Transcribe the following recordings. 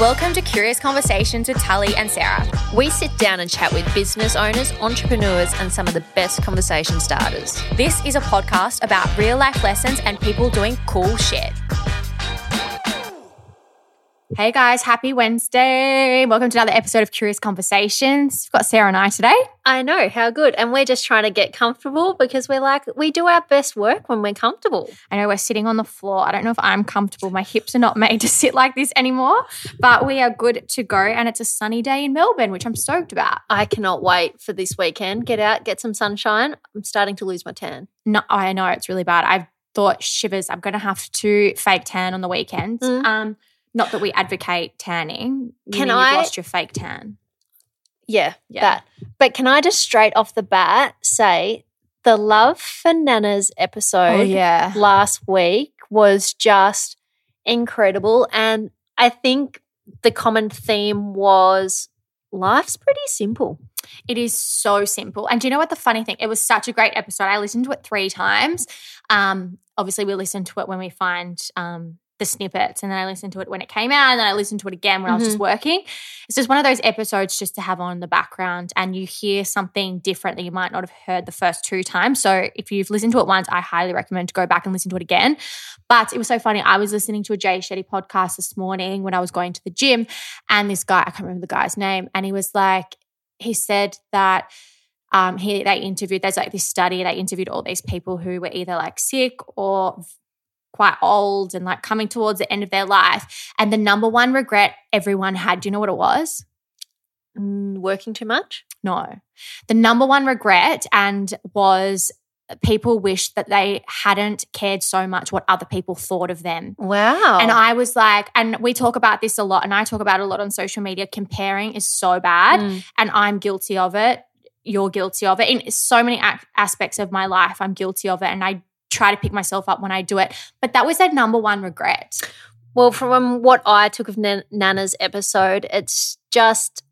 Welcome to Curious Conversations with Tully and Sarah. We sit down and chat with business owners, entrepreneurs, and some of the best conversation starters. This is a podcast about real life lessons and people doing cool shit. Hey guys, happy Wednesday. Welcome to another episode of Curious Conversations. We've got Sarah and I today. I know, how good. And we're just trying to get comfortable because we're like, we do our best work when we're comfortable. I know we're sitting on the floor. I don't know if I'm comfortable. My hips are not made to sit like this anymore, but we are good to go. And it's a sunny day in Melbourne, which I'm stoked about. I cannot wait for this weekend. Get out, get some sunshine. I'm starting to lose my tan. No, I know it's really bad. I've thought shivers. I'm going to have to fake tan on the weekends. Mm. Um, not that we advocate tanning. You Can mean I- You've lost your fake tan. Yeah, Yeah. that. But can I just straight off the bat say the Love for Nanas episode Oh, yeah. last week was just incredible. And I think the common theme was life's pretty simple. It is so simple. And do you know what the funny thing? It was such a great episode. I listened to it three times. Um, obviously, we listen to it when we find um, the snippets, and then I listened to it when it came out, and then I listened to it again when I was just working. It's just one of those episodes just to have on in the background, and you hear something different that you might not have heard the first two times. So if you've listened to it once, I highly recommend to go back and listen to it again. But it was so funny. I was listening to a Jay Shetty podcast this morning when I was going to the gym, and this guy, I can't remember the guy's name, and he was like, he said that um, he they interviewed. There's like this study. They interviewed all these people who were either like sick or quite old and like coming towards the end of their life. And the number one regret everyone had. Do you know what it was? Mm, working too much? No, the number one regret and was people wished that they hadn't cared so much what other people thought of them. Wow. And I was like, and we talk about this a lot, and I talk about it a lot on social media. Comparing is so bad, Mm. and I'm guilty of it. You're guilty of it. In so many aspects of my life, I'm guilty of it, and I try to pick myself up when I do it. But that was their number one regret. Well, from what I took of Nan- Nana's episode, it's just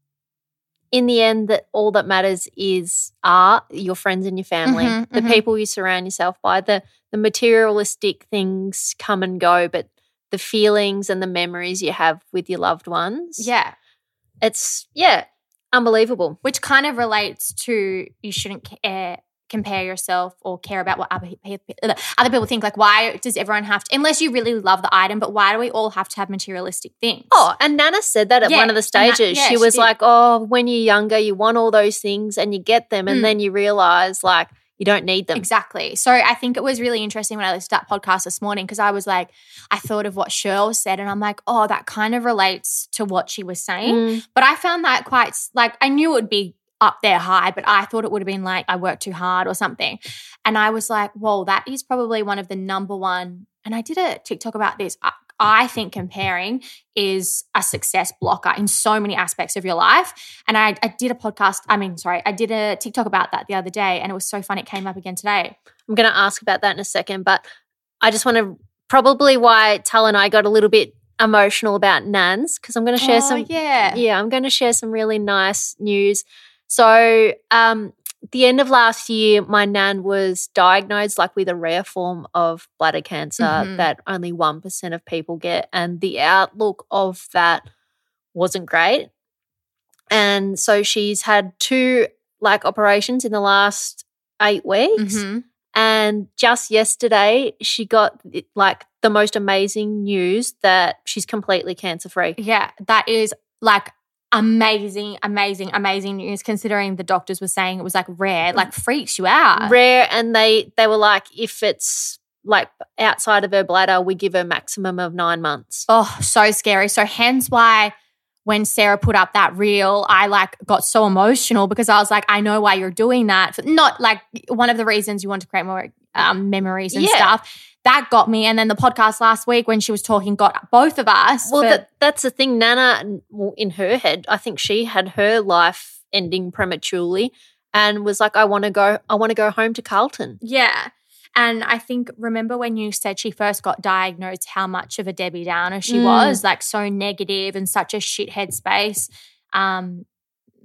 in the end that all that matters is are your friends and your family, Mhm, the mhm. people you surround yourself by. The the materialistic things come and go, but the feelings and the memories you have with your loved ones. Yeah, It's yeah, unbelievable. which kind of relates to you shouldn't care, compare yourself or care about what other people, other people think. Like, why does everyone have to? Unless you really love the item, but why do we all have to have materialistic things? Oh, and Nana said that at Yeah, one of the that- stages. yeah, she she was did. like, "Oh, when you're younger, you want all those things and you get them, and Mm. then you realize like you don't need them." Exactly. So I think it was really interesting when I listened to that podcast this morning because I was like, I thought of what Cheryl said, and I'm like, oh, that kind of relates to what she was saying. Mm. But I found that quite like I knew it would be up there high, but I thought it would have been like I worked too hard or something. And I was like, whoa, that is probably one of the number one. And I did a TikTok about this. I, I think comparing is a success blocker in so many aspects of your life. And I, I did a podcast, I mean, sorry, I did a TikTok about that the other day, and it was so fun. It came up again today. I'm going to ask about that in a second, but I just want to probably why Tal and I got a little bit emotional about Nans because I'm going to share Oh, some. yeah. yeah, I'm going to share some really nice news. So, um, the end of last year, my nan was diagnosed like with a rare form of bladder cancer Mhm. that only 1% of people get. And the outlook of that wasn't great. And so she's had two like operations in the last eight weeks. Mhm. And just yesterday, she got like the most amazing news that she's completely cancer free. Yeah, that is like amazing, amazing, amazing news considering the doctors were saying it was like rare, like freaks you out. Rare, and they they were like, if it's like outside of her bladder, we give her maximum of nine months. Oh, so scary. So hence why when Sarah put up that reel, I like got so emotional because I was like, I know why you're doing that. Not like one of the reasons you want to create more um, memories and Yeah. stuff. That got me. And then the podcast last week when she was talking got both of us. Well, for- that, that's the thing. Nana, well, in her head, I think she had her life ending prematurely, and was like, "I want to go. I want to go home to Carlton." yeah. And I think, remember when you said she first got diagnosed, how much of a Debbie Downer she Mm. was, like so negative and such a shit headspace, um,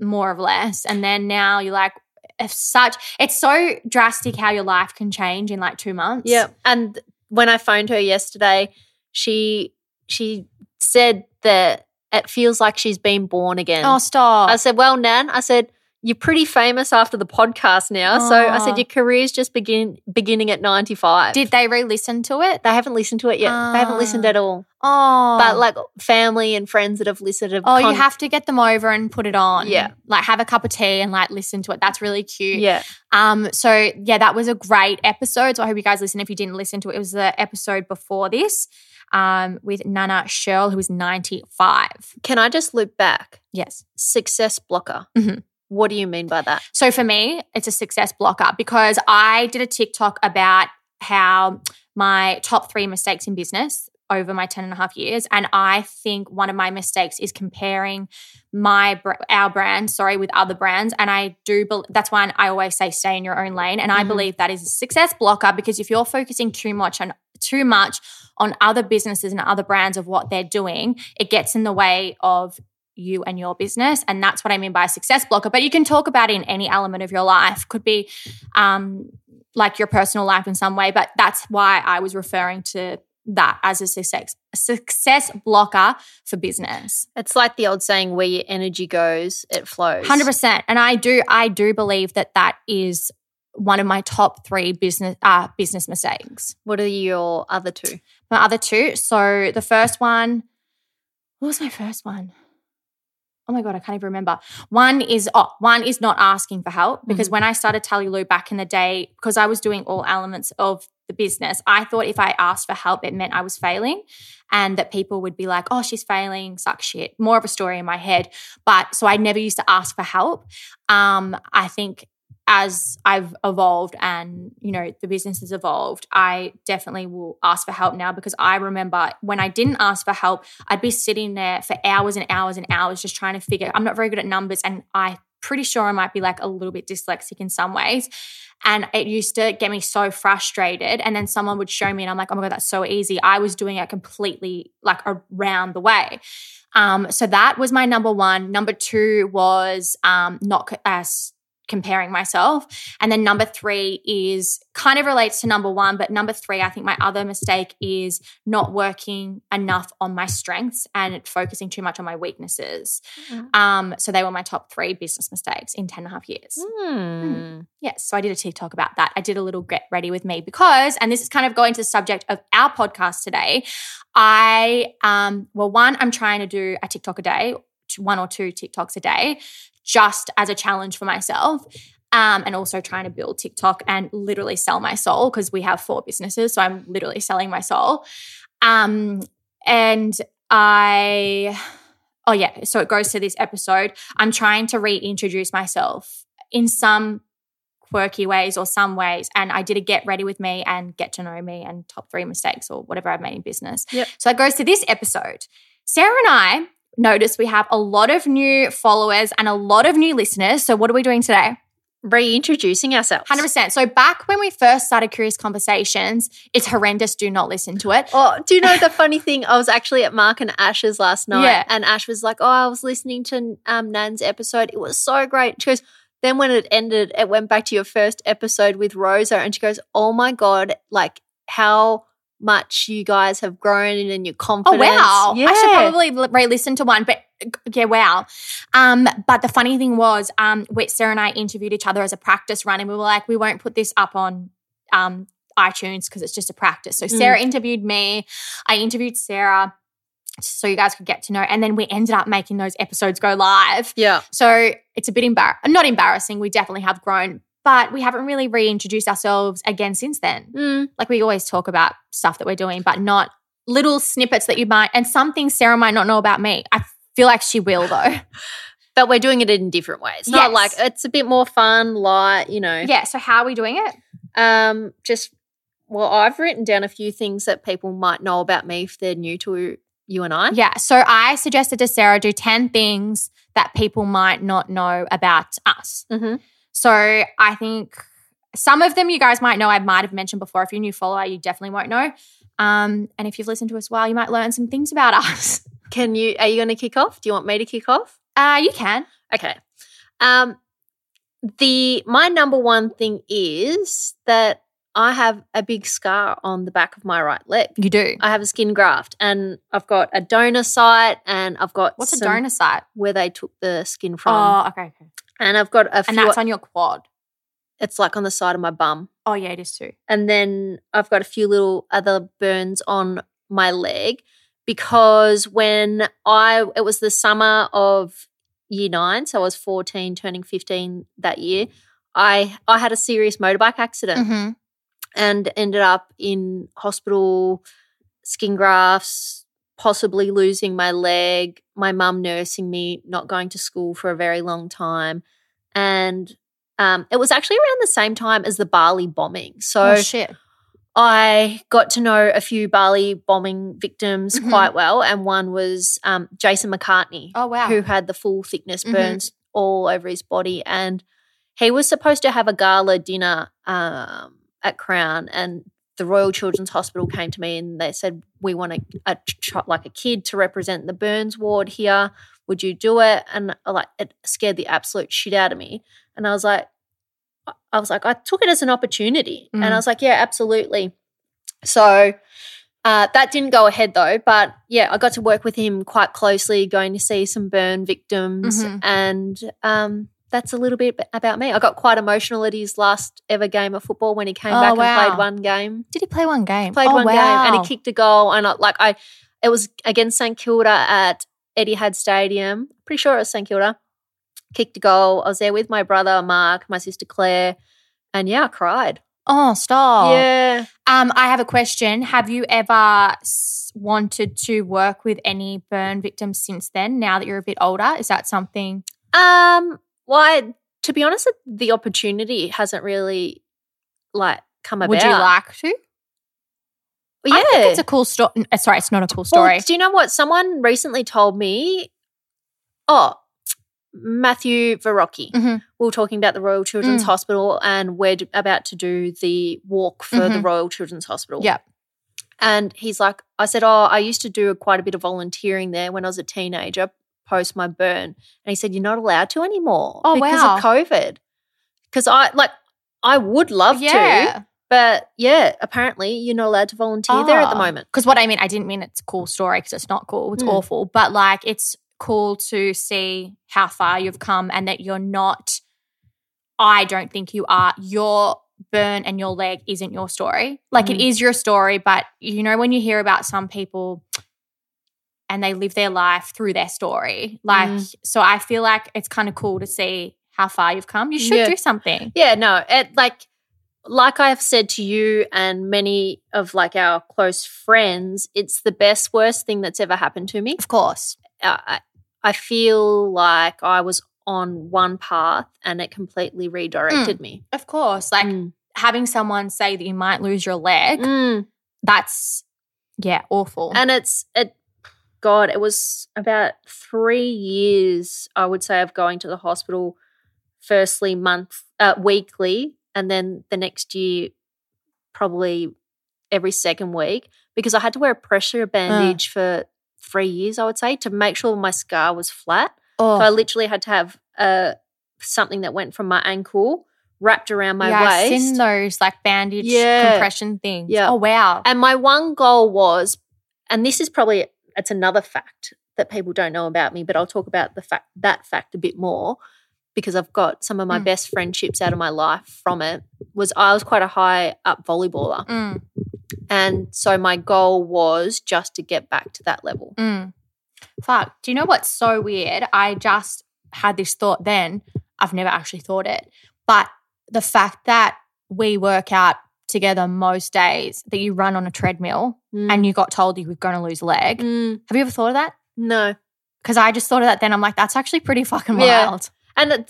more or less. And then now you're like, if such, it's so drastic how your life can change in like two months. Yeah. And when I phoned her yesterday, she she said that it feels like she's been born again. Oh, stop. I said, "Well, Nan," I said, "You're pretty famous after the podcast now." So I Oh. said, "Your career's just begin beginning at 95." Did they re listen to it? they haven't listened to it yet? they haven't listened Ah. at all. Oh. But like family and friends that have listened have. Oh, you have to get them over and put it on. Yeah. Like have a cup of tea and like listen to it. That's really cute. Yeah. Um, so yeah, that was a great episode. So I hope you guys listen. If you didn't listen to it, it was the episode before this, um, with Nana Cheryl, who is 95. Can I just loop back? Yes. Success blocker. Mhm. What do you mean by that? So for me, it's a success blocker because I did a TikTok about how my top three mistakes in business over my 10 and a half years. And I think one of my mistakes is comparing my our brand, sorry, with other brands. And I do, that's why I always say stay in your own lane. And I Mhm. believe that is a success blocker because if you're focusing too much on too much on other businesses and other brands of what they're doing, it gets in the way of you and your business. And that's what I mean by a success blocker. But you can talk about it in any element of your life. Could be um, like your personal life in some way. But that's why I was referring to that as a success, a success blocker for business. It's like the old saying, where your energy goes, it flows. Hundred percent. And I do, I do believe that that is one of my top three business uh, business mistakes. What are your other two? My other two. So the first one, what was my first one? Oh my god, I can't even remember. One is oh, one is not asking for help because Mhm. when I started Tully Lou back in the day, because I was doing all elements of the business, I thought if I asked for help, it meant I was failing, and that people would be like, "Oh, she's failing, suck shit." More of a story in my head, but so I never used to ask for help. Um, I think as I've evolved and you know the business has evolved, I definitely will ask for help now because I remember when I didn't ask for help, I'd be sitting there for hours and hours and hours just trying to figure. I'm not very good at numbers, and I pretty sure I might be like a little bit dyslexic in some ways. And it used to get me so frustrated. And then someone would show me, and I'm like, oh my God, that's so easy. I was doing it completely like around the way. Um, so that was my number one. Number two was um, not as comparing myself. And then number three is kind of relates to number one, but number three, I think my other mistake is not working enough on my strengths and focusing too much on my weaknesses. Mm. Um, so they were my top three business mistakes in 10 and a half years. Hmm. Yes. So I did a TikTok about that. I did a little get ready with me because, and this is kind of going to the subject of our podcast today. I, um, well, one, I'm trying to do a TikTok a day, one or two TikToks a day, just as a challenge for myself. Um, and also trying to build TikTok and literally sell my soul because we have four businesses. So I'm literally selling my soul. Um, and I, oh yeah, so it goes to this episode. I'm trying to reintroduce myself in some quirky ways or some ways. And I did a get ready with me and get to know me and top three mistakes or whatever I've made in business. Yep. So it goes to this episode. Sarah and I noticed we have a lot of new followers and a lot of new listeners. So what are we doing today? Reintroducing ourselves. 100%. So back when we first started Curious Conversations, it's horrendous. Do not listen to it. Oh, do you know the funny thing? I was actually at Mark and Ash's last night, Yeah. and Ash was like, "Oh, I was listening to um, Nan's episode. It was so great." She goes, "Then when it ended, it went back to your first episode with Rosa, and she goes, "Oh my god, like how much you guys have grown and your confidence. Oh confidence." wow! yeah. I should probably re-listen to one, but yeah, wow. Um, but the funny thing was, um, Sarah and I interviewed each other as a practice run, and we were like, we won't put this up on um iTunes because it's just a practice. So Mm. Sarah interviewed me, I interviewed Sarah, so you guys could get to know, and then we ended up making those episodes go live. yeah. So it's a bit embar- not embarrassing. We definitely have grown, but we haven't really reintroduced ourselves again since then Mm. like we always talk about stuff that we're doing, but not little snippets that you might, and some things Sarah might not know about me. I feel like she will though. But we're doing it in different ways. Not Yes. like it's a bit more fun, light, you know. yeah. So how are we doing it? Um, just well, I've written down a few things that people might know about me if they're new to you and I. Yeah. So I suggested to Sarah do 10 things that people might not know about us. Mm-hmm. So I think some of them you guys might know, I might have mentioned before. If you're a new follower, you definitely won't know. Um, and if you've listened to us well, you might learn some things about us. Can you? Are you going to kick off? Do you want me to kick off? Uh, you can. Okay. Um, the my number one thing is that I have a big scar on the back of my right leg. You do. I have a skin graft, and I've got a donor site, and I've got What's a donor site? where they took the skin from, Oh, okay, okay. And I've got a few. And that's on your quad. it's like on the side of my bum, Oh, yeah, it is too. and then I've got a few little other burns on my leg because when I it was the summer of year nine, so I was fourteen, turning fifteen that year. I I had a serious motorbike accident Mm-hmm. and ended up in hospital, skin grafts, possibly losing my leg, my mum nursing me, not going to school for a very long time. And um, it was actually around the same time as the Bali bombing. So oh, shit. I got to know a few Bali bombing victims Mhm. quite well. And one was um, Jason McCartney Oh, wow. who had the full thickness Mhm. burns all over his body. And he was supposed to have a gala dinner um, at Crown, and the Royal Children's Hospital came to me and they said, "We want a, a like a kid to represent the burns ward here. Would you do it?" And uh, like it scared the absolute shit out of me. And I was like, I was like, I took it as an opportunity, and Mm. I was like, yeah, absolutely. So uh, that didn't go ahead though, but yeah, I got to work with him quite closely, going to see some burn victims, Mhm. and um, that's a little bit about me. I got quite emotional at his last ever game of football when he came Oh, back and played one game, Did he play one game? played oh, one wow. game, and he kicked a goal, and I, like I, it was against St Kilda at Etihad Stadium. Pretty sure it was St Kilda. Kicked a goal. I was there with my brother Mark, my sister Claire, and yeah, I cried. Oh, stop. Yeah. Um, I have a question. Have you ever wanted to work with any burn victims since then? Now that you're a bit older, is that something? Um, well, I, to be honest, the opportunity hasn't really like come about. Would you like to? Yeah. I think it's a cool story. Sorry, it's not a cool Well, story. do you know what? Someone recently told me, oh, Matthew Verrocchi. Mhm. We were talking about the Royal Children's Mm. Hospital and we're about to do the walk for the Mhm. Royal Children's Hospital. Yeah. And he's like, I said, Oh, I used to do quite a bit of volunteering there when I was a teenager post my burn. And he said, You're not allowed to anymore Oh, because wow. of COVID. Because I like, I would love to, but yeah, apparently you're not allowed to volunteer there at the Oh. moment. Because what I mean, I didn't mean it's a cool story because it's not cool. It's Mm. awful. But like, it's cool to see how far you've come and that you're not, I don't think you are, your burn and your leg isn't your story. Like, it Mm. is your story. But you know, when you hear about some people, and they live their life through their story. Like, Mm. so I feel like it's kind of cool to see how far you've come. You should Yeah. do something. Yeah, no, it like like I've said to you and many of like our close friends, it's the best worst thing that's ever happened to me. Of course. Uh, I, I feel like I was on one path and it completely redirected me. Of course. Like Mm. having someone say that you might lose your leg, Mm. that's, yeah, awful. And it's it God, it was about three years, I would say, of going to the hospital firstly month uh, weekly and then the next year probably every second week because I had to wear a pressure bandage for three years, I would say, to make sure my scar was flat. oh, So I literally had to have uh, something that went from my ankle wrapped around my yeah, I've waist. seen those like bandage Yeah. compression things. Yeah. Oh, wow. And my one goal was, and this is probably it's another fact that people don't know about me, but I'll talk about the fact that fact a bit more because I've got some of my Mm. best friendships out of my life from it. Was I was quite a high up volleyballer, Mm, and so my goal was just to get back to that level. mm. Fuck. Do you know what's so weird? I just had this thought then. I've never actually thought it. But the fact that we work out together most days, that you run on a treadmill and you got told you were going to lose a leg. Mm, Have you ever thought of that? no, Because I just thought of that then. I'm like, that's actually pretty fucking Yeah. wild. and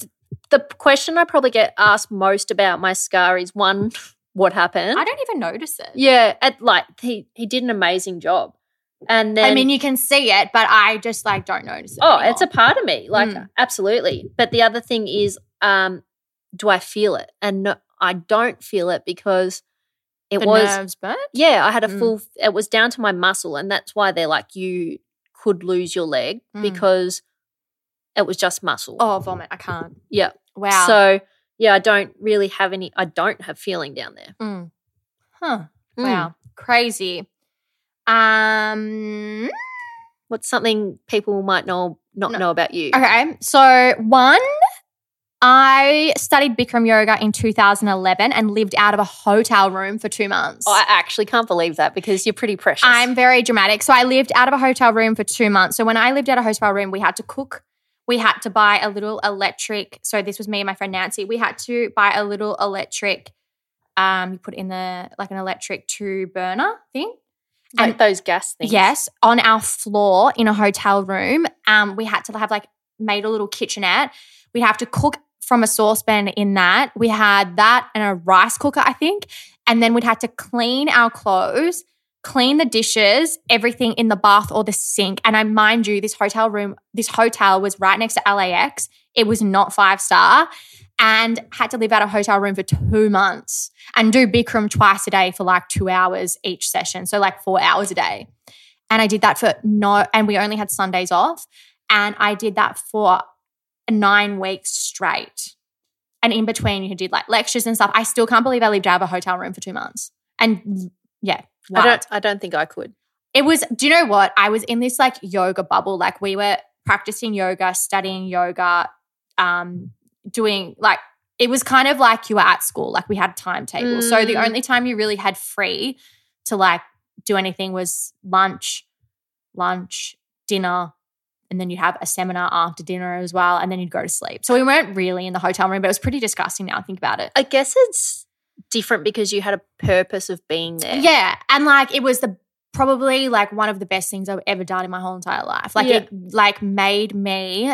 the question I probably get asked most about my scar is one. what happened. I don't even notice it. yeah, at like he he did an amazing job. And then I mean, you can see it, but I just like don't notice it. Oh, it's a part of me. Like Mm. absolutely. But the other thing is um do I feel it? And no, I don't feel it because it the was nerves burnt. yeah, I had a Mm. full it was down to my muscle and that's why they're like you could lose your leg Mm. because it was just muscle. Oh, vomit! I can't. Yeah. Wow. So, yeah, I don't really have any I don't have feeling down there. Mm. Huh. Mm. Wow. Crazy. Um. What's something people might know not No. know about you? Okay. So one, I studied Bikram yoga in 2011 and lived out of a hotel room for two months. Oh, I actually can't believe that because you're pretty precious. I'm very dramatic. So I lived out of a hotel room for two months. So when I lived out of a hotel room, we had to cook. We had to buy a little electric. So this was me and my friend Nancy. We had to buy a little electric. Um, you put in the like an electric two burner thing. like and- those gas things. Yes, on our floor in a hotel room. Um, we had to have like made a little kitchenette. We'd have to cook from a saucepan in that. We had that and a rice cooker, I think. And then we'd have to clean our clothes, clean the dishes, everything in the bath or the sink. And I mind you, this hotel room, this hotel was right next to LAX. It was not five star and had to live out a hotel room for two months and do Bikram twice a day for like two hours each session. So like four hours a day. And I did that for no, and we only had Sundays off. And I did that for nine weeks straight. And in between, you did like lectures and stuff. I still can't believe I lived out of a hotel room for two months. And yeah, I don't I don't think I could. It was, do you know what? I was in this like yoga bubble. Like we were practicing yoga, studying yoga, um, doing like, it was kind of like you were at school, like we had a timetable. So the Mm. only time you really had free to like do anything was lunch, lunch, dinner, and then you'd have a seminar after dinner as well, and then you'd go to sleep. So we weren't really in the hotel room, but it was pretty disgusting now I think about it. I guess it's different because you had a purpose of being there. Yeah. And like it was the probably like one of the best things I've ever done in my whole entire life. Like Yeah. it like made me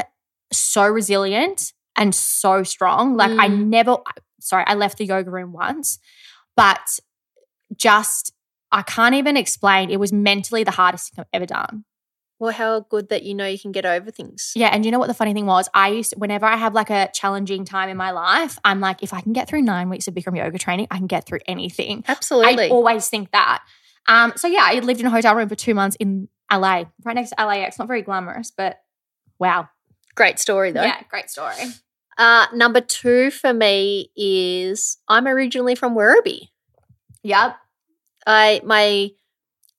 so resilient and so strong. Like I Mm. never sorry, I left the yoga room once, but just I can't even explain. It was mentally the hardest thing I've ever done. Well, how good that you know you can get over things. Yeah, and you know what the funny thing was? I used to, whenever I have like a challenging time in my life, I'm like, if I can get through nine weeks of Bikram yoga training, I can get through anything. Absolutely. I always think that. Um, so yeah, I lived in a hotel room for two months in LA, right next to LAX. Not very glamorous, but wow. Great story though. Yeah, great story. Uh, number two for me is I'm originally from Werribee. Yep. I my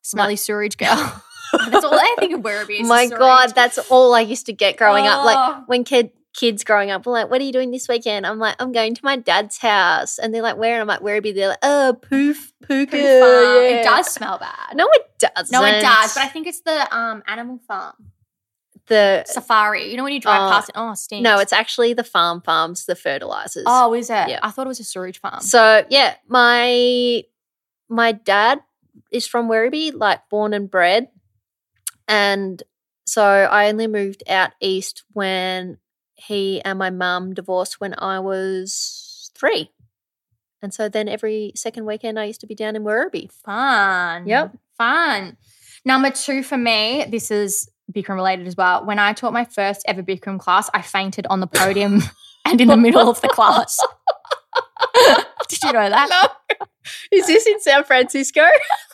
Smelly sewerage girl. That's all I think of Werribee. my god, that's all I used to get growing up. Like Oh. when kid kids growing up were like, "What are you doing this weekend?" I'm like, "I'm going to my dad's house," and they're like, "Where?" And I'm like, "Werribee." They're like, "Oh, poof, puka." Pretty farm. yeah." It does smell bad. No, it does. No, it does. But I think it's the um animal farm the safari. You know when you drive Oh, past it, oh, it stinks. no, it's actually the farm farms, the fertilizers. oh, is it? Yeah. I thought it was a sewage farm. So yeah, my my dad is from Werribee, like born and bred, and so I only moved out east when he and my mum divorced when I was three, and so then every second weekend I used to be down in Werribee. Fun. Yep. Fun. Number two for me, this is Bikram related as well. When I taught my first ever Bikram class, I fainted on the podium and in the middle of the class. Did you know that? Is this in San Francisco?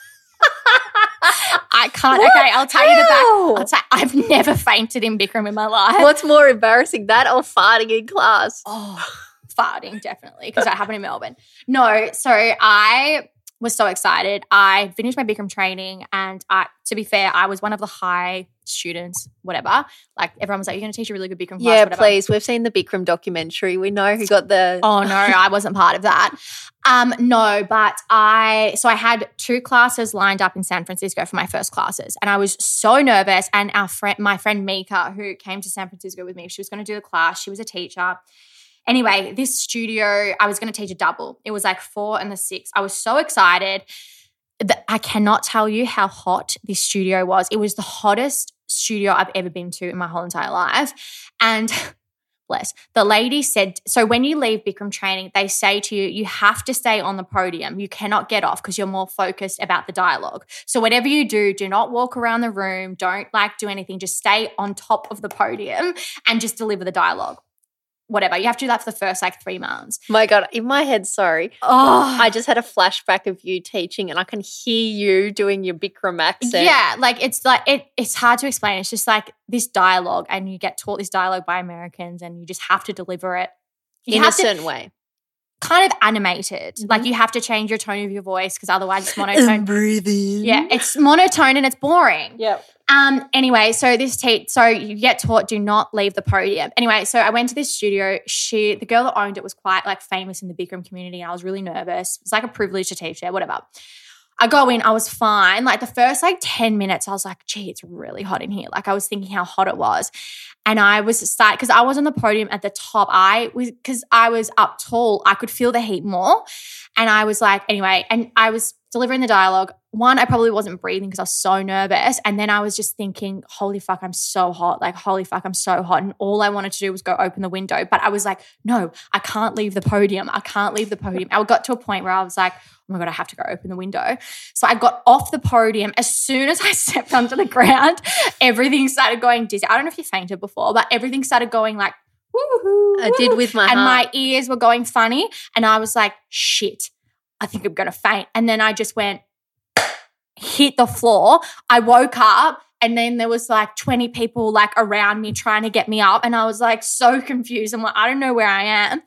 I can't. Okay, I'll tell you the back. I'll tell, I've never fainted in Bikram in my life. What's more embarrassing, that or farting in class? Oh, farting, definitely, because that happened in Melbourne. No, so I was so excited. I finished my Bikram training, and I, to be fair, I was one of the high students, whatever. Like everyone was like, "You're going to teach a really good Bikram class." Yeah, whatever. please. We've seen the Bikram documentary. We know who got the. Oh no, I wasn't part of that. Um, no, but I so I had two classes lined up in San Francisco for my first classes, and I was so nervous. And our friend, my friend Mika, who came to San Francisco with me, she was going to do the class. She was a teacher. Anyway, this studio, I was going to teach a double. It was like four and the six. I was so excited. that I cannot tell you how hot this studio was. It was the hottest studio I've ever been to in my whole entire life. And bless. The lady said, so when you leave Bikram training, they say to you, you have to stay on the podium. You cannot get off because you're more focused about the dialogue. So whatever you do, do not walk around the room. Don't like do anything. Just stay on top of the podium and just deliver the dialogue. Whatever. You have to do that for the first like three months. My God, in my head, sorry. Oh, I just had a flashback of you teaching and I can hear you doing your Bikram accent. Yeah, like it's like it it's hard to explain. It's just like this dialogue and you get taught this dialogue by Americans and you just have to deliver it. You In a have to certain way. Kind of animated. Mhm. Like you have to change your tone of your voice because otherwise it's monotone. breathe in. yeah, it's monotone and it's boring. Yep. Um. Anyway, so this te- so you get taught do not leave the podium. Anyway, so I went to this studio. She, the girl that owned it, was quite like famous in the Bikram community, and I was really nervous. It's like a privilege to teach there. Whatever. I go in, I was fine. Like the first like 10 minutes, I was like, gee, it's really hot in here. Like I was thinking how hot it was. And I was start because I was on the podium at the top. I was because I was up tall, I could feel the heat more. And I was like, anyway, and I was delivering the dialogue. One, I probably wasn't breathing because I was so nervous. And then I was just thinking, holy fuck, I'm so hot. Like, holy fuck, I'm so hot. And all I wanted to do was go open the window. But I was like, no, I can't leave the podium. I can't leave the podium. I got to a point where I was like, oh my God, I have to go open the window. So I got off the podium. As soon as I stepped onto the ground, everything started going dizzy. I don't know if you fainted before, but everything started going like, I did with my and heart. my ears were going funny. And I was like, shit, I think I'm gonna faint. And then I just went, hit the floor. I woke up and then there was like 20 people like around me trying to get me up. And I was like so confused. I'm like, I don't know where I am.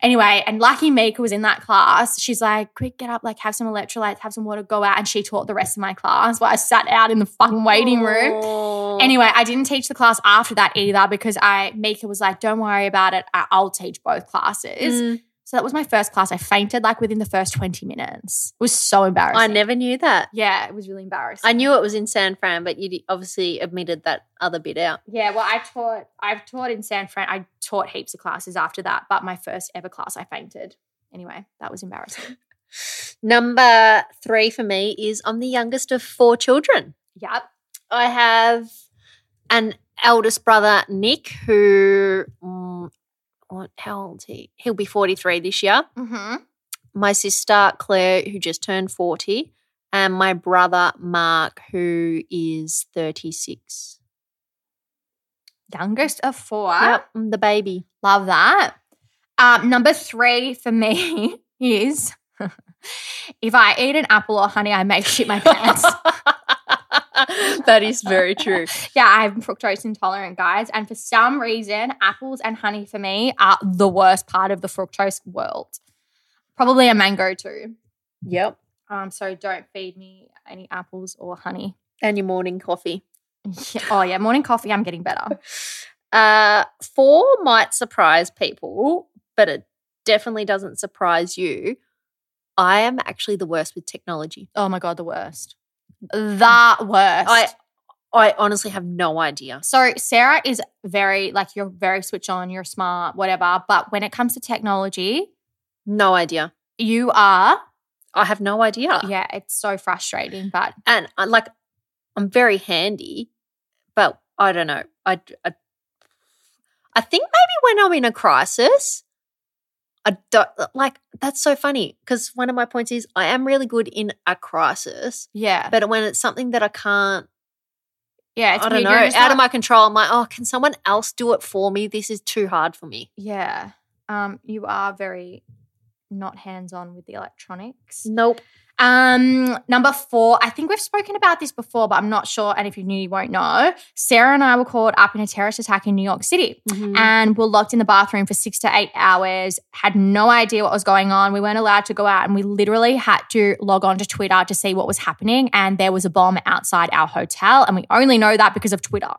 Anyway, and Lucky Mika was in that class. She's like, quick, get up, like have some electrolytes, have some water, go out. And she taught the rest of my class while I sat out in the fucking waiting room. Oh. Anyway, I didn't teach the class after that either because I Mika was like, "Don't worry about it. I'll teach both classes." Mm, So that was my first class. I fainted like within the first twenty minutes. It was so embarrassing. I never knew that. Yeah, it was really embarrassing. I knew it was in San Fran, but you obviously admitted that other bit out. Yeah, well, I taught. I've taught in San Fran. I taught heaps of classes after that, but my first ever class, I fainted. Anyway, that was embarrassing. Number three for me is I'm the youngest of four children. Yep. I have an eldest brother, Nick, who, what, how old is he? He'll be 43 this year. Mm-hmm. My sister, Claire, who just turned 40. And my brother, Mark, who is 36. Youngest of four. Yep, I'm the baby. Love that. Um, number three for me is if I eat an apple or honey, I may shit my pants. that is very true. yeah, I'm fructose intolerant, guys. And for some reason, apples and honey for me are the worst part of the fructose world. Probably a mango too. Yep. Um, so don't feed me any apples or honey. And your morning coffee. Yeah, Oh yeah, morning coffee. I'm getting better. Uh, four might surprise people, but it definitely doesn't surprise you. I am actually the worst with technology. Oh my god, the worst. The worst. I I honestly have no idea. so Sarah is very like you're very switch on, you're smart, whatever. But when it comes to technology, No idea. you are I have no idea. yeah, it's so frustrating. But And I, like, I'm very handy, but I don't know. I, I, I think maybe when I'm in a crisis, I don't like that's so funny because one of my points is I am really good in a crisis, yeah, but when it's something that I can't, yeah, it's I don't know, out just of my control, I'm like, oh, can someone else do it for me? This is too hard for me. Yeah. Um, you are very not hands on with the electronics. Nope. Um, number four, I think we've spoken about this before, but I'm not sure. And if you're new, you won't know. Sarah and I were caught up in a terrorist attack in New York City Mm-hmm. and were locked in the bathroom for six to eight hours, had no idea what was going on. We weren't allowed to go out and we literally had to log on to Twitter to see what was happening. And there was a bomb outside our hotel. And we only know that because of Twitter.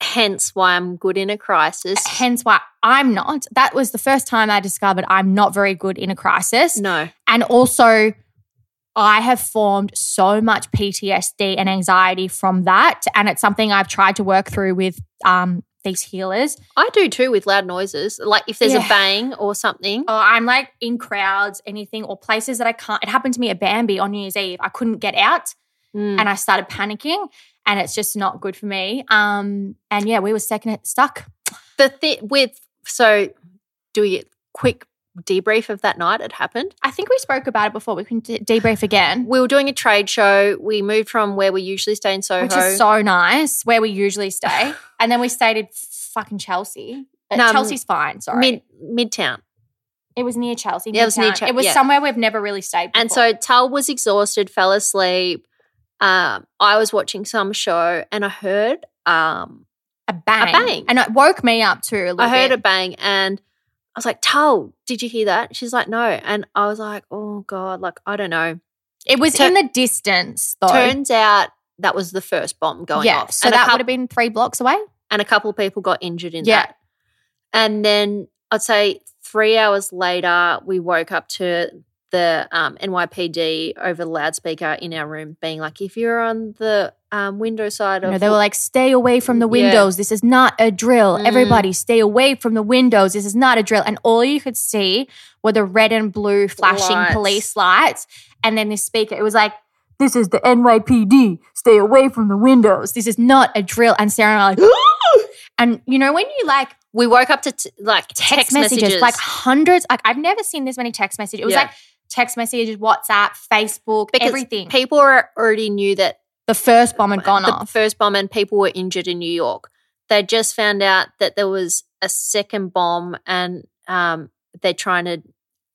Hence why I'm good in a crisis. Hence why I'm not. That was the first time I discovered I'm not very good in a crisis. No. And also, I have formed so much PTSD and anxiety from that. And it's something I've tried to work through with um, these healers. I do too with loud noises. Like if there's Yeah. a bang or something. Oh, I'm like in crowds, anything, or places that I can't. It happened to me at Bambi on New Year's Eve. I couldn't get out Mm. and I started panicking, and it's just not good for me. Um, and yeah, we were second, stuck. the thi- with so do we get quick debrief of that night it happened I think we spoke about it before. We can d- debrief again, we were doing a trade show we moved from where we usually stay in soho which is so nice, where we usually stay. and then we stayed in fucking Chelsea. Uh, No, Chelsea's fine, sorry. mid midtown it was near Chelsea. Yeah, it was near Midtown. Chel- It was yeah. somewhere we've never really stayed before. and so Tal was exhausted fell asleep um, I was watching some show and I heard um, a bang. bang. And it woke me up too a little I heard bit. a bang and I was like, Tal, did you hear that? She's like, no. And I was like, oh God, like, I don't know. It was Tur- in the distance though. Turns out that was the first bomb going yeah. off. So and that coup- would have been three blocks away. and a couple of people got injured in Yeah. that. And then I'd say three hours later, we woke up to the um, NYPD over the loudspeaker in our room being like, if you're on the um, window side of know, they were like, stay away from the Yeah. windows. This is not a drill. Mm. Everybody stay away from the windows. This is not a drill. And all you could see were the red and blue flashing Lights. police lights. And then this speaker, it was like, this is the NYPD. Stay away from the windows. This is not a drill. And Sarah and I were like, and you know, when you like we woke up to t- like text, messages, like hundreds, like I've never seen this many text messages. It was Yeah. like text messages, WhatsApp, Facebook, because everything. people already knew that the first bomb had gone off. the first bomb and people were injured in New York. They just found out that there was a second bomb and um, they're trying to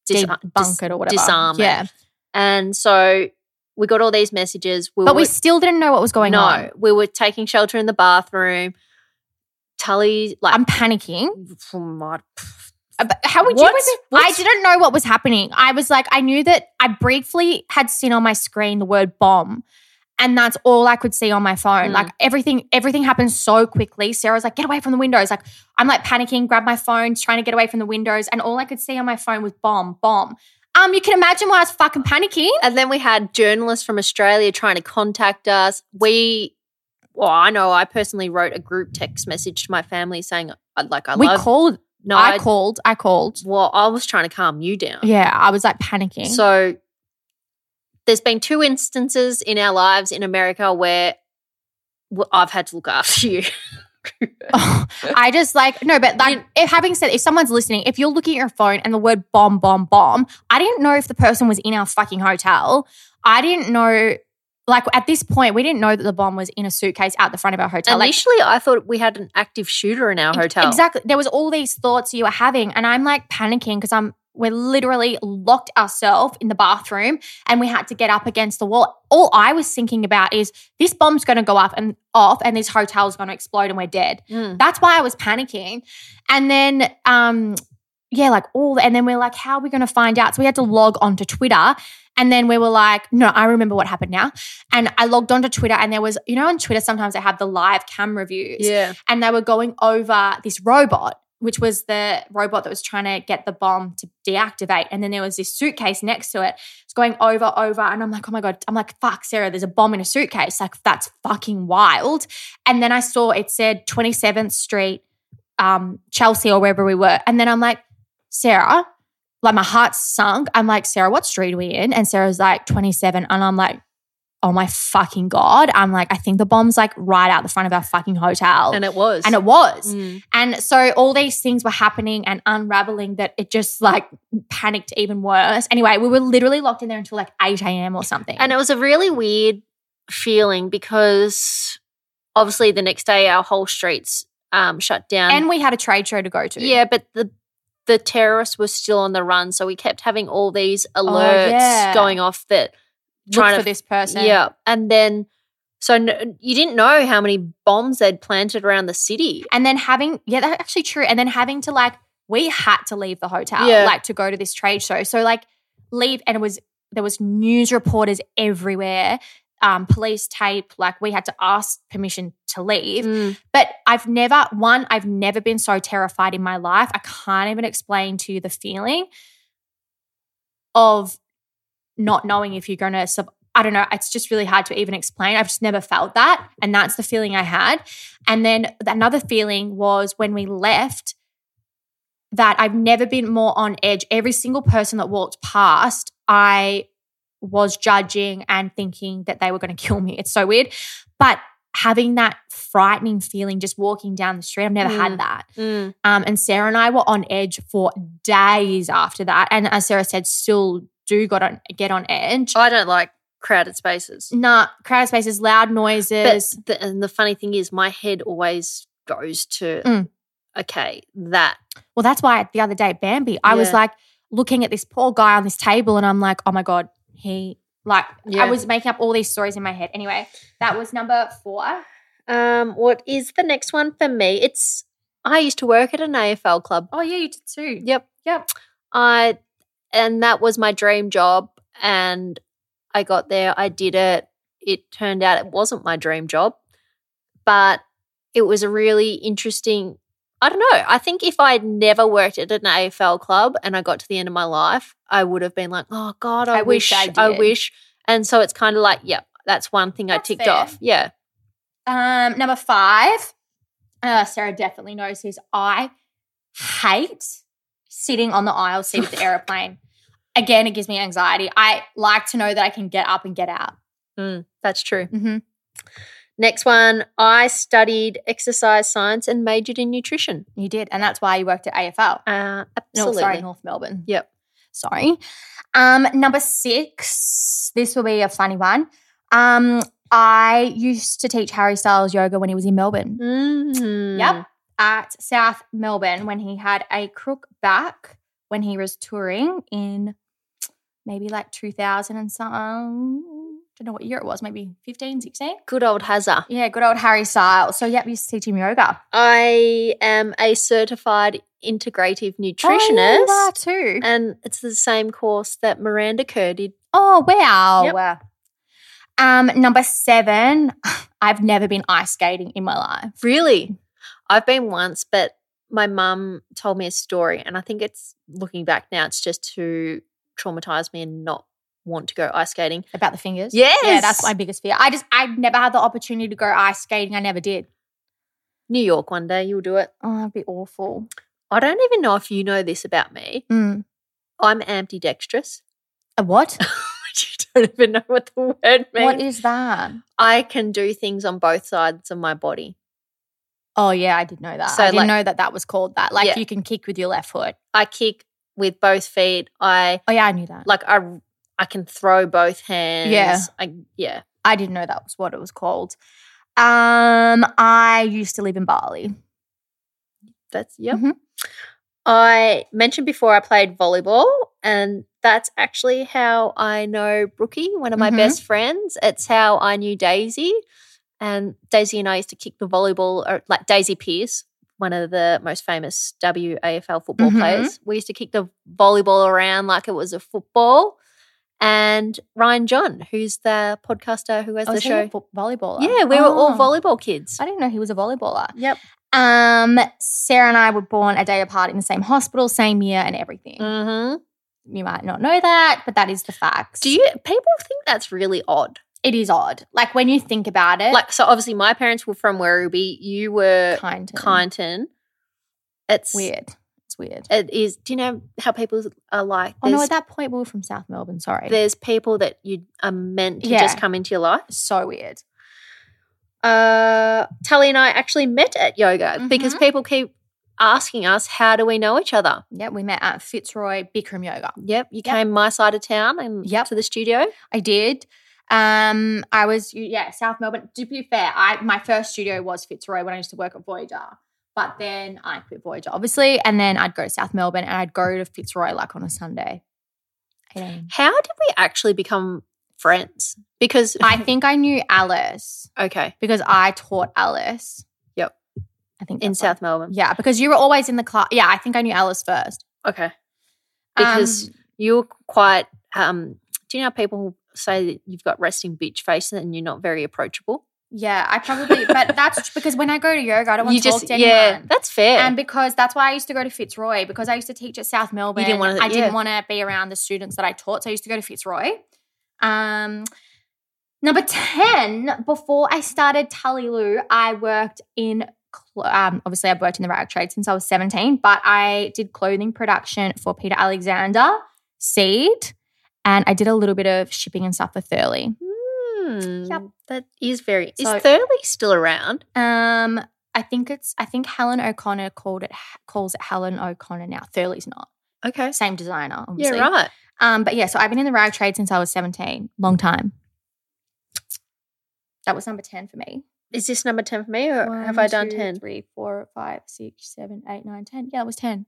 dis- Debunk it or whatever. disarm it. yeah. And so we got all these messages. We But we still didn't know what was going no, on. we were taking shelter in the bathroom. Tully, like, I'm panicking. Uh, How would What's- you? I didn't know what was happening. I was like, I knew that I briefly had seen on my screen the word bomb. And that's all I could see on my phone. Mm. Like everything, everything happened so quickly. Sarah's like, get away from the windows. Like I'm like panicking, grab my phone, trying to get away from the windows. And all I could see on my phone was bomb, bomb. Um, you can imagine why I was fucking panicking. and then we had journalists from Australia trying to contact us. We, well, I know I personally wrote a group text message to my family saying, "I'd like, I we love." called. No, I I, called. I called. well, I was trying to calm you down. Yeah, I was like panicking. So there's been two instances in our lives in America where I've had to look after you. Oh, I just like no, but like You- if, having said, if someone's listening, if you're looking at your phone and the word bomb, bomb, bomb, I didn't know if the person was in our fucking hotel. I didn't know. Like at this point, we didn't know that the bomb was in a suitcase out the front of our hotel. Like, Initially, I thought we had an active shooter in our hotel. Exactly. There was all these thoughts you were having, and I'm like panicking because I'm we're literally locked ourselves in the bathroom and we had to get up against the wall. All I was thinking about is this bomb's gonna go up and off and this hotel's gonna explode and we're dead. Mm. That's why I was panicking. And then um yeah, like all and then we're like, how are we gonna find out? So we had to log onto Twitter. And then we were like, no, I remember what happened now. And I logged onto Twitter and there was, you know, on Twitter sometimes they have the live camera views Yeah. and they were going over this robot, which was the robot that was trying to get the bomb to deactivate. And then there was this suitcase next to it. It's going over, over. And I'm like, oh my God. I'm like, fuck, Sarah, there's a bomb in a suitcase. Like, that's fucking wild. And then I saw it said 27th Street, um, Chelsea, or wherever we were. And then I'm like, Sarah, like my heart sunk. I'm like, Sarah, what street are we in? And Sarah's like 27. And I'm like, oh my fucking God. I'm like, I think the bomb's like right out the front of our fucking hotel. And it was. And it was. Mm. And so all these things were happening and unraveling that it just like panicked even worse. Anyway, we were literally locked in there until like 8 a.m. or something. And it was a really weird feeling because obviously the next day our whole streets um, shut down. And we had a trade show to go to. yeah, but the the terrorists were still on the run, so we kept having all these oh, alerts Oh, yeah. going off that Look trying for to this person. Yeah, and then so n- you didn't know how many bombs they'd planted around the city. And then having, yeah, that's actually true. And then having to like, we had to leave the hotel, Yeah. like to go to this trade show. So like leave, and it was, there was news reporters everywhere, um, police tape. Like we had to ask permission to leave. Mm. But I've never, one, I've never been so terrified in my life. I can't even explain to you the feeling of not knowing if you're going to, sub- I don't know. It's just really hard to even explain. I've just never felt that. And that's the feeling I had. And then another feeling was when we left that I've never been more on edge. Every single person that walked past, I was judging and thinking that they were going to kill me. It's so weird. But having that frightening feeling just walking down the street. I've never Mm. had that. Mm. Um, and Sarah and I were on edge for days after that. And as Sarah said, still do got on get on edge. I don't like crowded spaces. Nah, crowded spaces, loud noises. But the, and the funny thing is, my head always goes to, Mm. okay, that. Well, that's why the other day at Bambi, I was like looking at this poor guy on this table, and I'm like, oh my god, he like Yeah. I was making up all these stories in my head. Anyway, that was number four. Um, what is the next one for me? It's I used to work at an AFL club. Oh yeah, you did too. Yep. Yep. I and that was my dream job and I got there, I did it. It turned out it wasn't my dream job, but it was a really interesting I don't know. I think if I'd never worked at an AFL club and I got to the end of my life, I would have been like, "Oh God, I, I wish I I did. wish." And so it's kind of like, yep, that's one thing That's I ticked fair. off. Yeah. Um, number five. Uh, Sarah definitely knows this. I hate sitting on the aisle seat of the airplane. Again, it gives me anxiety. I like to know that I can get up and get out. Mm, that's true. Mm-hmm. Next one, I studied exercise science and majored in nutrition. You did, and that's why you worked at AFL. Uh, No, absolutely. sorry, North Melbourne. Yep. Sorry. Um, number six. This will be a funny one. Um, I used to teach Harry Styles yoga when he was in Melbourne Mhm. Yep. at South Melbourne when he had a crook back when he was touring in maybe like 2000 and some. Don't know what year it was, maybe 15, 16. Good old Hazza. Yeah, good old Harry Styles. So, yep, we used to teach him yoga. I am a certified integrative nutritionist. Oh, you are too. And it's the same course that Miranda Kerr did. Oh, wow. Yep. Um, number seven, I've never been ice skating in my life. Really? I've been once, but my mum told me a story. And I think it's looking back now, it's just to traumatize me and not want to go ice skating. About the fingers. Yes. Yeah, that's my biggest fear. I just, I never had the opportunity to go ice skating. I never did. New York one day, you'll do it. Oh, that'd be awful. I don't even know if you know this about me. Mm. I'm ambidextrous. A what? you don't even know what the word means. what is that? I can do things on both sides of my body. Oh, yeah, I did know that. So, I didn't like- know that that was called that. Like Yeah. you can kick with your left foot. I kick with both feet. I Oh, yeah, I knew that. like I I can throw both hands. Yeah. I yeah. I didn't know that was what it was called. Um, I used to live in Bali. That's yep. Mhm. I mentioned before I played volleyball, and that's actually how I know Brookie, one of my Mhm. best friends. It's how I knew Daisy, and Daisy and I used to kick the volleyball, or like Daisy Pearce, one of the most famous WAFL football Mhm. players. We used to kick the volleyball around like it was a football. And Ryan John, who's the podcaster who has Oh, the show. a fo- volleyballer. Yeah, we were all Oh. volleyball kids. I didn't know he was a volleyballer. Yep. Um, Sarah and I were born a day apart in the same hospital, same year, and everything. hmm You might not know that, but that is the facts. Do you people think that's really odd? It is odd. Like when you think about it, Like so obviously my parents were from Werribee, you were of Kyneton. It's weird. It's weird. It is do you know how people are like Oh no, at that point we were from South Melbourne. Sorry, there's people that you are meant to Yeah. just come into your life. so weird. Uh Tully and I actually met at yoga because Mhm. people keep asking us how do we know each other? Yeah, we met at Fitzroy Bikram Yoga. Yep, you Yep. came my side of town and Yep. to the studio. I did. Um, I was yeah South Melbourne. To be fair, I my first studio was Fitzroy when I used to work at Voyager. But then I quit Voyager, obviously, and then I'd go to South Melbourne and I'd go to Fitzroy like on a Sunday. 8 How did we actually become friends? Because I think I knew Alice okay, because I taught Alice. Yep. I think in. South Melbourne. Yeah, because you were always in the class. Yeah, I think I knew Alice first. Okay. Because Um, you're quite um do you know how people say that you've got resting bitch face and you're not very approachable? Yeah, I probably, but that's because when I go to yoga, I don't want you to talk just to anyone. yeah, that's fair. And because that's why I used to go to Fitzroy because I used to teach at South Melbourne. didn't wanna- I didn't want to be around the students that I taught, so I used to go to Fitzroy. Um, number ten. Before I started Tully Lou, I worked in. Um, obviously, I've worked in the rag trade since I was seventeen, but I did clothing production for Peter Alexander, Seed, and I did a little bit of shipping and stuff for Thurley. Hmm, Yep. That is very. So- is Thurley still around? Um, I think it's. I think Helen O'Connor called it calls it Helen O'Connor now. Thurley's not Okay. same designer. Yeah, Obviously. right. Um, but yeah, so I've been in the rag trade since I was seventeen. Long time. That was number ten for me. Is this number 10 for me or have I done two, 10? Three, four, five, six, seven, eight, nine, ten. Yeah, that was ten.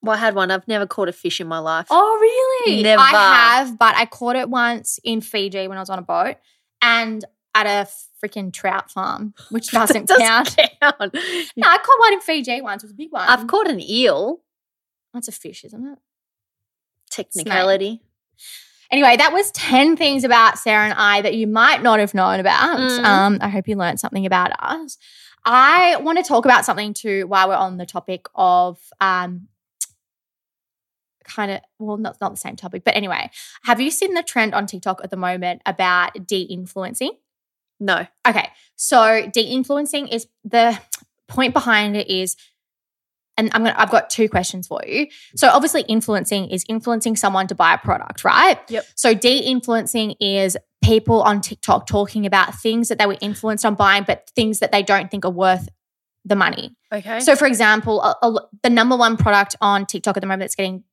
Well, I had one. I've never caught a fish in my life. Oh, really? Never. I have, but I caught it once in Fiji when I was on a boat and at a freaking trout farm, which doesn't count. count. No, I caught one in Fiji once. It was a big one. I've caught an eel, That's a fish, isn't it? technicality. Anyway, that was 10 things about Sarah and I that you might not have known about. Mm. Um, I hope you learned something about us. I want to talk about something too while we're on the topic of um, kind of, well, not, not the same topic, but anyway, have you seen the trend on TikTok at the moment about de influencing? No. Okay, so de-influencing is the point behind it is, and I'm gonna I've got two questions for you. So obviously, influencing is influencing someone to buy a product, right? Yep. So de-influencing is people on TikTok talking about things that they were influenced on buying, but things that they don't think are worth the money. Okay. So, for example, a, a, the number one product on TikTok at the moment that's getting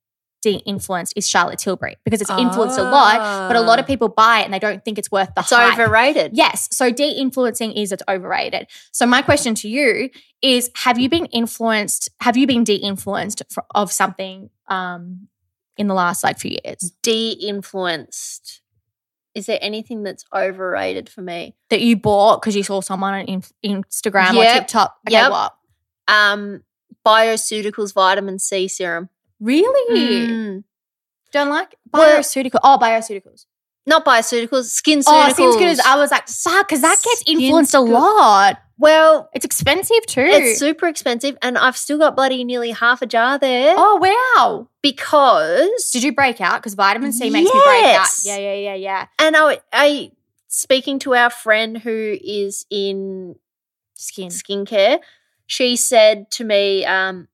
de-influenced is Charlotte Tilbury because it's influenced a lot, but a lot of people buy it and they don't think it's worth the Ah. it's hype. overrated. Yes. So de-influencing is it's overrated. So my question to you is: Have you been influenced? Have you been de-influenced of something um, in the last like few years De-influenced. Is there anything that's overrated for me? that you bought because you saw someone on in- Instagram or Yep. TikTok? Okay, Yep. what? Um, Bioceuticals vitamin C serum. Really? Mm. Don't like Well- bioceuticals? Oh, bioceuticals. Not bioceuticals, skin Oh, SkinCeuticals. I was like, fuck, because that gets Skin influenced a lot. well, It's expensive too. it's super expensive, and I've still got bloody nearly half a jar there oh wow. because Did you break out? Because vitamin C makes me break out. Yeah, yeah, yeah, yeah. And I, I speaking to our friend who is in Skin. skincare, she said to me, um,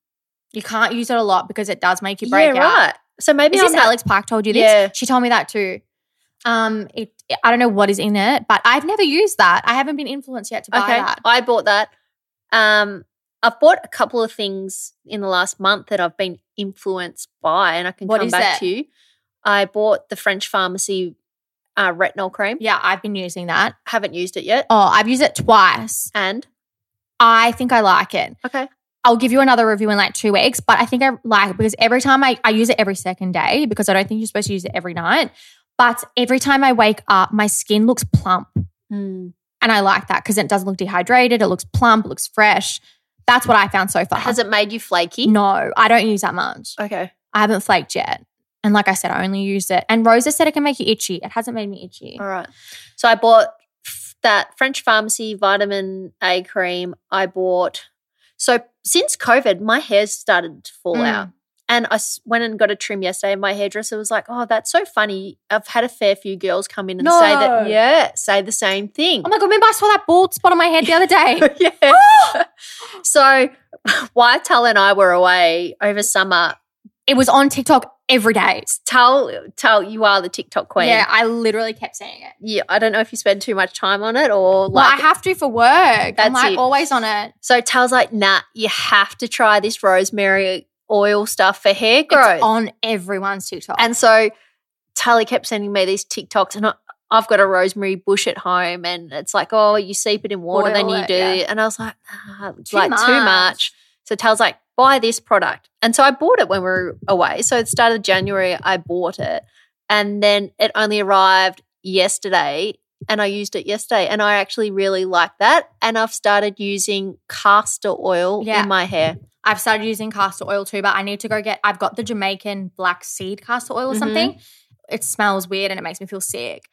You can't use it a lot because it does make you break "Yeah, out. right." So maybe Is this Alex Park told you this? Yeah. She told me that too. Um, it I don't know what is in it, but I've never used that. I haven't been influenced yet to buy Okay, that. I bought that. Um, I've bought a couple of things in the last month that I've been influenced by, and I can What come back that? to you. I bought the French Pharmacy uh, retinol cream. Yeah, I've been using that. Haven't used it yet. Oh, I've used it twice. And I think I like it. okay, I'll give you another review in like two weeks, but I think I like it because every time I, I use it every second day because I don't think you're supposed to use it every night. But every time I wake up, my skin looks plump. Hmm. And I like that because it doesn't look dehydrated. It looks plump, it looks fresh. That's what I found so far. has it made you flaky? No, I don't use that much. Okay. I haven't flaked yet. And like I said, I only used it. And Rosa said it can make you itchy. It hasn't made me itchy. All right. So I bought f- that French Pharmacy vitamin A cream. I bought. So since COVID, my hair's started to fall Mm. out. And I went and got a trim yesterday. And my hairdresser was like, "Oh, that's so funny. I've had a fair few girls come in and say that, yeah, say the same thing." Oh my God, remember I saw that bald spot on my head the other day? yeah. so while Tal and I were away over summer, it was on TikTok every day. Tell Tal, you are the TikTok queen. Yeah, I literally kept saying it. Yeah, I don't know if you spend too much time on it or Well, like I have to for work. I'm like it. always on it. So Tal's like, nah, you have to try this rosemary oil stuff for hair It's growth. on everyone's TikTok. and so Tally kept sending me these TikToks, and I, I've got a rosemary bush at home, and it's like, oh, you steep it in water, then you it, do yeah. And I was like, ah, it's Too like too much. much. So Tal's like, buy this product. And so I bought it when we were away. So it started January, I bought it. And then it only arrived yesterday. And I used it yesterday. And I actually really like that. And I've started using castor oil Yeah. in my hair. I've started using castor oil too, but I need to go get. I've got the Jamaican black seed castor oil or Mhm. something. It smells weird and it makes me feel sick.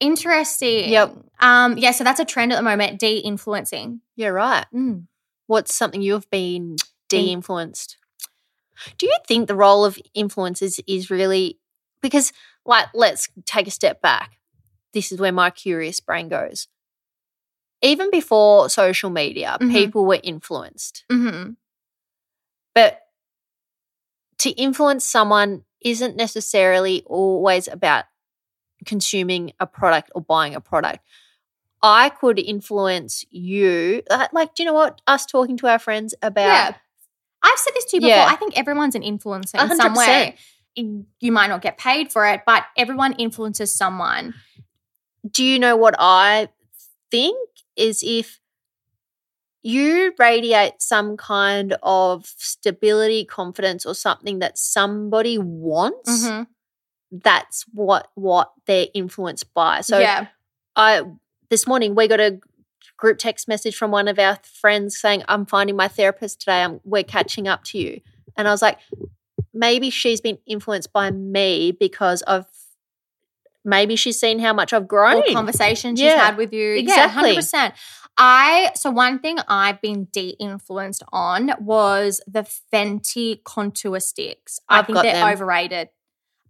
Interesting. Yep. Um. Yeah. So that's a trend at the moment. De-influencing. You're right. Mm. What's something you've been de influenced? Do you think the role of influencers is really because, like, let's take a step back. This is where my curious brain goes. Even before social media, Mhm. people were influenced. hmm But to influence someone isn't necessarily always about consuming a product or buying a product. I could influence you. uh, Like, do you know what? Us talking to our friends about Yeah. I've said this to you before. Yeah. I think everyone's an influencer in A some way. You might not get paid for it, but everyone influences someone. do you know what I think is if you radiate some kind of stability, confidence, or something that somebody wants, Mhm. that's what what they're influenced by. So yeah. I this morning we got a group text message from one of our friends saying, "I'm finding my therapist today. I'm, we're catching up to you," and I was like, maybe she's been influenced by me because of maybe she's seen how much I've grown. Or conversations she's Yeah, had with you. exactly. Yeah, 100%. I so one thing I've been de-influenced on was the Fenty contour sticks. I I've think they're them. overrated.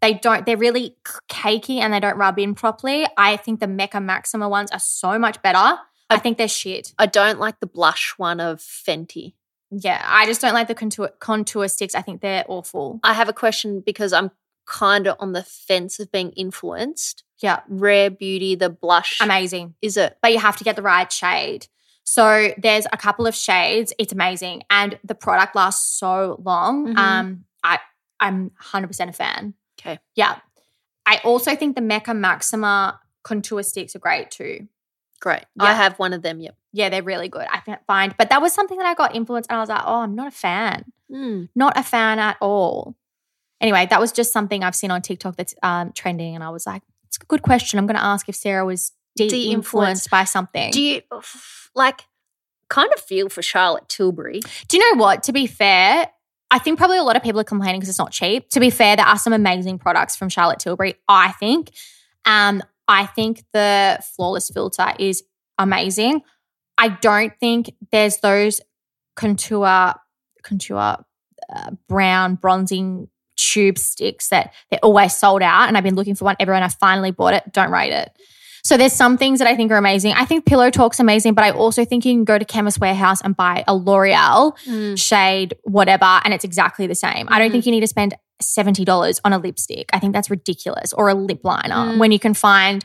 They don't. They're really cakey and they don't rub in properly. I think the Mecca Maxima ones are so much better. I, I- think they're shit. I don't like the blush one of Fenty. Yeah, I just don't like the contour contour sticks. I think they're awful. I have a question because I'm kind of on the fence of being influenced. Yeah, Rare Beauty, the blush. amazing. is it? but you have to get the right shade. So there's a couple of shades. It's amazing, and the product lasts so long. Mhm. Um, I I'm 100 percent a fan. Okay. Yeah, I also think the Mecca Maxima contour sticks are great too. Great. I have one of them. Yep. Yeah, they're really good. I fi- find, but that was something that I got influenced, and I was like, oh, I'm not a fan, Mm. not a fan at all. Anyway, that was just something I've seen on TikTok that's um, trending, and I was like, it's a good question. I'm going to ask if Sarah was De-influenced. de-influenced by something. Do you like kind of feel for Charlotte Tilbury? Do you know what? To be fair, I think probably a lot of people are complaining because it's not cheap. To be fair, there are some amazing products from Charlotte Tilbury, I think. Um, I think the flawless filter is amazing. I don't think there's those contour, contour uh, brown bronzing tube sticks that they're always sold out. And I've been looking for one everywhere and I finally bought it. Don't rate it. So there's some things that I think are amazing. I think Pillow Talk's amazing, but I also think you can go to Chemist Warehouse and buy a L'Oreal shade, whatever, and it's exactly the same. I don't Mhm. think you need to spend $70 on a lipstick. I think that's ridiculous. Or a lip liner Mm. when you can find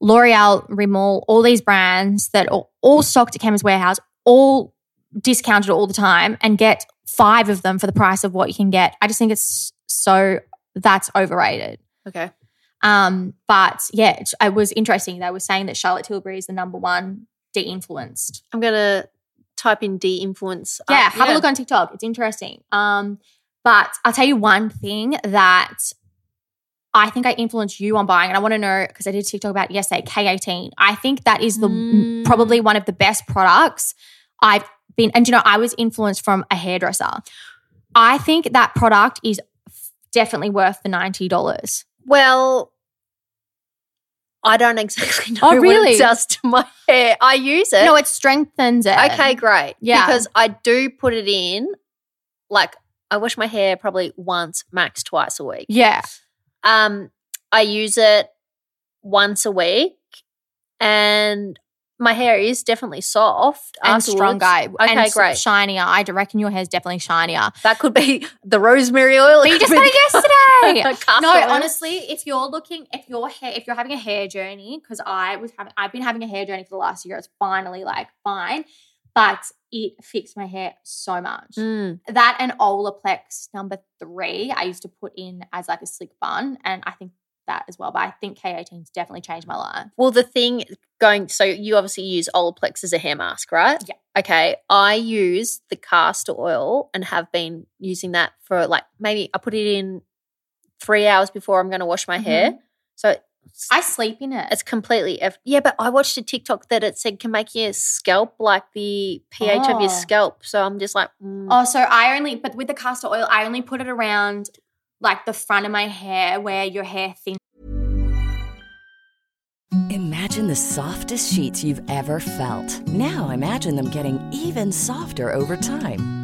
L'Oreal, Rimmel, all these brands that are all stocked at Chemist Warehouse, all discounted all the time, and get five of them for the price of what you can get. I just think it's so that's overrated. Okay. Um, but yeah, it, it was interesting. They were saying that Charlotte Tilbury is the number one de-influenced. I'm gonna type in de-influence. uh, Yeah, have a look on TikTok. It's interesting. Um, but I'll tell you one thing that I think I influenced you on buying, and I want to know because I did TikTok about it yesterday. K18. I think that is the Mm. probably one of the best products I've been. And you know, I was influenced from a hairdresser. I think that product is definitely worth the ninety dollars. Well, I don't exactly know Oh, what really? it does to my hair. I use it. No, it strengthens it. okay, great. Yeah. Because I do put it in, like I wash my hair probably once, max twice a week. Yeah. Um, I use it once a week, and my hair is definitely soft And afterwards. stronger. Okay, and great. Shinier. I reckon your hair's definitely shinier. That could be the rosemary oil. But you just got it yesterday. No, oil. honestly, if you're looking, if your hair, if you're having a hair journey, because I was having, I've been having a hair journey for the last year. It's finally like fine, but it fixed my hair so much. Mm. That and Olaplex number three, I used to put in as like a slick bun, and I think that as well. But I think K18's definitely changed my life. Well, the thing going, so you obviously use Olaplex as a hair mask, right? Yeah. Okay. I use the castor oil and have been using that for like maybe I put it in three hours before I'm going to wash my hair. So I sleep in it. it's completely, eff- yeah, but I watched a TikTok that it said can make your scalp like the pH of your Oh. scalp. So I'm just like, mm, Oh, so I only, but with the castor oil, I only put it around like the front of my hair where your hair thin. Imagine the softest sheets you've ever felt. Now imagine them getting even softer over time.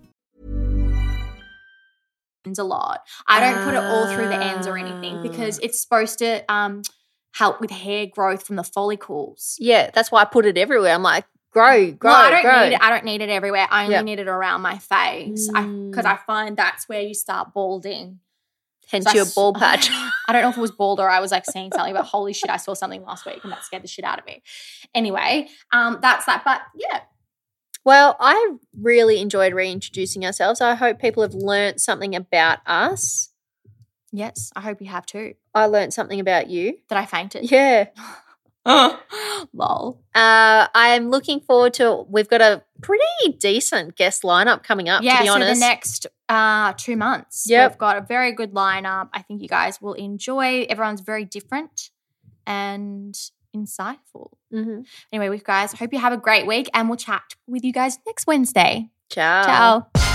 A lot. I don't put it all through the ends or anything because it's supposed to um, help with hair growth from the follicles. Yeah, that's why I put it everywhere. I'm like, grow, grow, I don't grow. need it. I don't need it everywhere. I only Yeah. need it around my face because I, Mm. find that's where you start balding. Hence So I your bald patch. I don't know if it was bald or I was like saying something, but holy shit, I saw something last week and that scared the shit out of me. Anyway, um, that's that. But yeah, Well, I really enjoyed reintroducing ourselves. I hope people have learnt something about us. yes, I hope you have too. I learnt something about you. That I fainted. Yeah. Lol. Uh, I'm looking forward to. We've got a pretty decent guest lineup coming up. yeah, to be so honest, the next uh, two months, Yep. we've got a very good lineup. I think you guys will enjoy. Everyone's very different and insightful. Mhm. Anyway, we guys hope you have a great week, and we'll chat with you guys next Wednesday. Ciao. Ciao.